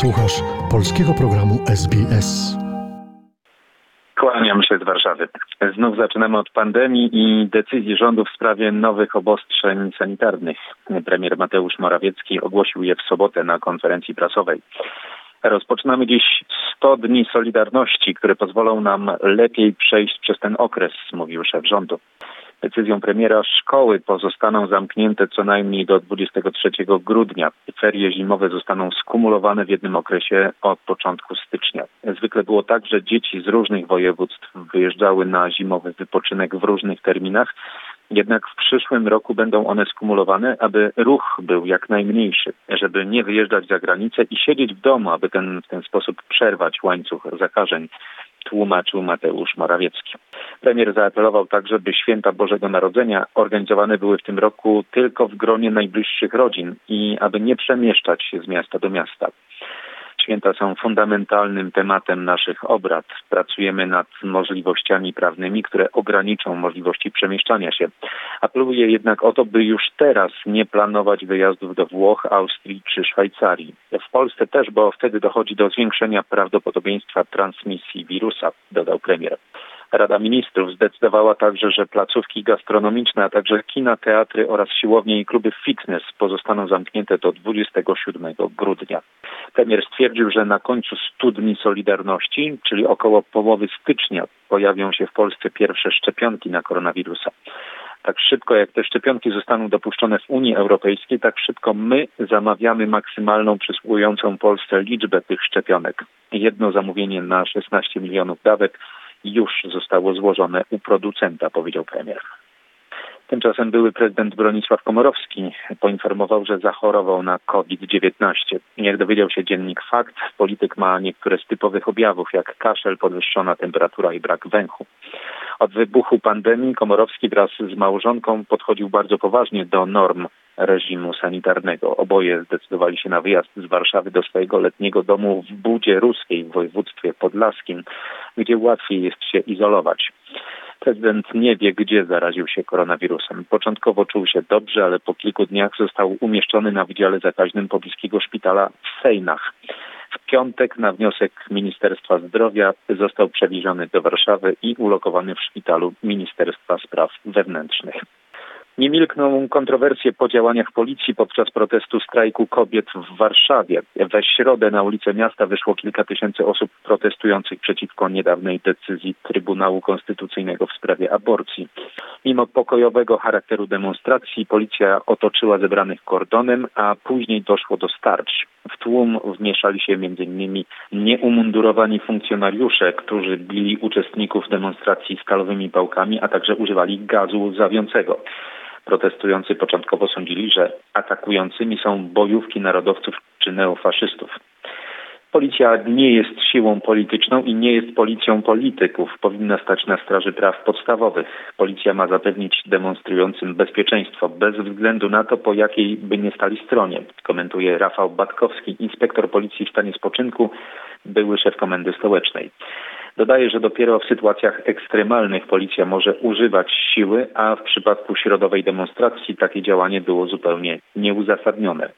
Słuchasz polskiego programu SBS. Kłaniam się z Warszawy. Znów zaczynamy od pandemii i decyzji rządu w sprawie nowych obostrzeń sanitarnych. Premier Mateusz Morawiecki ogłosił je w sobotę na konferencji prasowej. Rozpoczynamy dziś 100 dni Solidarności, które pozwolą nam lepiej przejść przez ten okres, mówił szef rządu. Decyzją premiera szkoły pozostaną zamknięte co najmniej do 23 grudnia. Ferie zimowe zostaną skumulowane w jednym okresie od początku stycznia. Zwykle było tak, że dzieci z różnych województw wyjeżdżały na zimowy wypoczynek w różnych terminach. Jednak w przyszłym roku będą one skumulowane, aby ruch był jak najmniejszy, żeby nie wyjeżdżać za granicę i siedzieć w domu, aby ten, w ten sposób przerwać łańcuch zakażeń tłumaczył Mateusz Morawiecki. Premier zaapelował także, by święta Bożego Narodzenia organizowane były w tym roku tylko w gronie najbliższych rodzin i aby nie przemieszczać się z miasta do miasta. Święta są fundamentalnym tematem naszych obrad. Pracujemy nad możliwościami prawnymi, które ograniczą możliwości przemieszczania się. Apeluję jednak o to, by już teraz nie planować wyjazdów do Włoch, Austrii czy Szwajcarii. W Polsce też, bo wtedy dochodzi do zwiększenia prawdopodobieństwa transmisji wirusa, dodał premier. Rada Ministrów zdecydowała także, że placówki gastronomiczne, a także kina, teatry oraz siłownie i kluby fitness pozostaną zamknięte do 27 grudnia. Premier stwierdził, że na końcu studni Solidarności, czyli około połowy stycznia, pojawią się w Polsce pierwsze szczepionki na koronawirusa. Tak szybko jak te szczepionki zostaną dopuszczone w Unii Europejskiej, tak szybko my zamawiamy maksymalną przysługującą Polsce liczbę tych szczepionek. Jedno zamówienie na 16 milionów dawek już zostało złożone u producenta, powiedział premier. Tymczasem były prezydent Bronisław Komorowski poinformował, że zachorował na COVID-19. Jak dowiedział się dziennik Fakt, polityk ma niektóre z typowych objawów, jak kaszel, podwyższona temperatura i brak węchu. Od wybuchu pandemii Komorowski wraz z małżonką podchodził bardzo poważnie do norm reżimu sanitarnego. Oboje zdecydowali się na wyjazd z Warszawy do swojego letniego domu w Budzie Ruskiej w województwie podlaskim, gdzie łatwiej jest się izolować. Prezydent nie wie, gdzie zaraził się koronawirusem. Początkowo czuł się dobrze, ale po kilku dniach został umieszczony na wydziale zakaźnym pobliskiego szpitala w Sejnach. W piątek na wniosek Ministerstwa Zdrowia został przewieziony do Warszawy i ulokowany w szpitalu Ministerstwa Spraw Wewnętrznych. Nie milkną kontrowersje po działaniach policji podczas protestu strajku kobiet w Warszawie. We środę na ulice miasta wyszło kilka tysięcy osób protestujących przeciwko niedawnej decyzji Trybunału Konstytucyjnego w sprawie aborcji. Mimo pokojowego charakteru demonstracji policja otoczyła zebranych kordonem, a później doszło do starć. W tłum wmieszali się m.in. nieumundurowani funkcjonariusze, którzy bili uczestników demonstracji skalowymi pałkami, a także używali gazu łzawiącego. Protestujący początkowo sądzili, że atakującymi są bojówki narodowców czy neofaszystów. Policja nie jest siłą polityczną i nie jest policją polityków. Powinna stać na straży praw podstawowych. Policja ma zapewnić demonstrującym bezpieczeństwo bez względu na to, po jakiej by nie stali stronie, komentuje Rafał Batkowski, inspektor policji w stanie spoczynku, były szef komendy stołecznej. Dodaje, że dopiero w sytuacjach ekstremalnych policja może używać siły, a w przypadku środowej demonstracji takie działanie było zupełnie nieuzasadnione.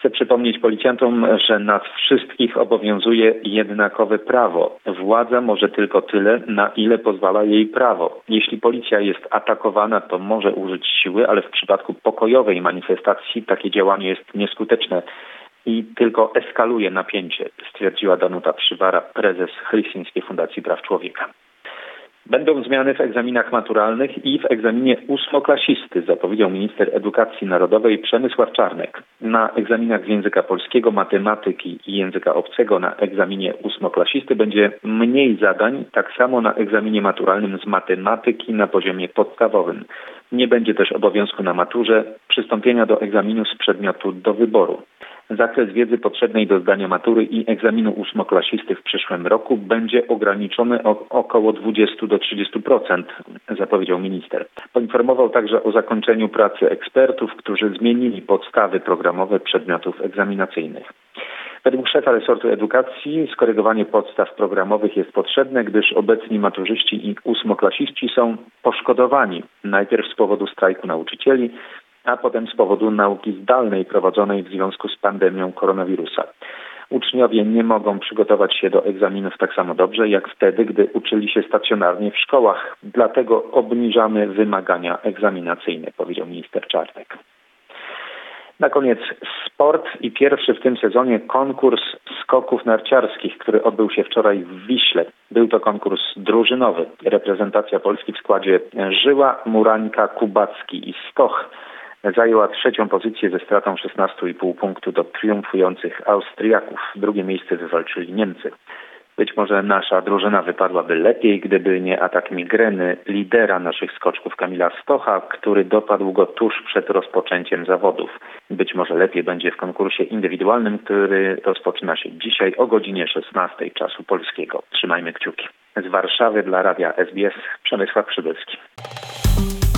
Chcę przypomnieć policjantom, że nas wszystkich obowiązuje jednakowe prawo. Władza może tylko tyle, na ile pozwala jej prawo. Jeśli policja jest atakowana, to może użyć siły, ale w przypadku pokojowej manifestacji takie działanie jest nieskuteczne i tylko eskaluje napięcie, stwierdziła Danuta Przywara, prezes Helsińskiej Fundacji Praw Człowieka. Będą zmiany w egzaminach maturalnych i w egzaminie ósmoklasisty, zapowiedział minister edukacji narodowej Przemysław Czarnek. Na egzaminach z języka polskiego, matematyki i języka obcego na egzaminie ósmoklasisty będzie mniej zadań, tak samo na egzaminie maturalnym z matematyki na poziomie podstawowym. Nie będzie też obowiązku na maturze przystąpienia do egzaminu z przedmiotu do wyboru. Zakres wiedzy potrzebnej do zdania matury i egzaminu ósmoklasisty w przyszłym roku będzie ograniczony o około 20 do 30%, zapowiedział minister. Poinformował także o zakończeniu pracy ekspertów, którzy zmienili podstawy programowe przedmiotów egzaminacyjnych. Według szefa resortu edukacji skorygowanie podstaw programowych jest potrzebne, gdyż obecni maturzyści i ósmoklasiści są poszkodowani najpierw z powodu strajku nauczycieli, a potem z powodu nauki zdalnej prowadzonej w związku z pandemią koronawirusa. uczniowie nie mogą przygotować się do egzaminów tak samo dobrze, jak wtedy, gdy uczyli się stacjonarnie w szkołach. Dlatego obniżamy wymagania egzaminacyjne, powiedział minister Czarnek. Na koniec sport i pierwszy w tym sezonie konkurs skoków narciarskich, który odbył się wczoraj w Wiśle. Był to konkurs drużynowy. Reprezentacja Polski w składzie Żyła, Murańka, Kubacki i Skoch zajęła trzecią pozycję ze stratą 16,5 punktu do triumfujących Austriaków. Drugie miejsce wywalczyli Niemcy. Być może nasza drużyna wypadłaby lepiej, gdyby nie atak migreny lidera naszych skoczków Kamila Stocha, który dopadł go tuż przed rozpoczęciem zawodów. Być może lepiej będzie w konkursie indywidualnym, który rozpoczyna się dzisiaj o godzinie 16 czasu polskiego. Trzymajmy kciuki. Z Warszawy dla Radia SBS Przemysław Przybylski.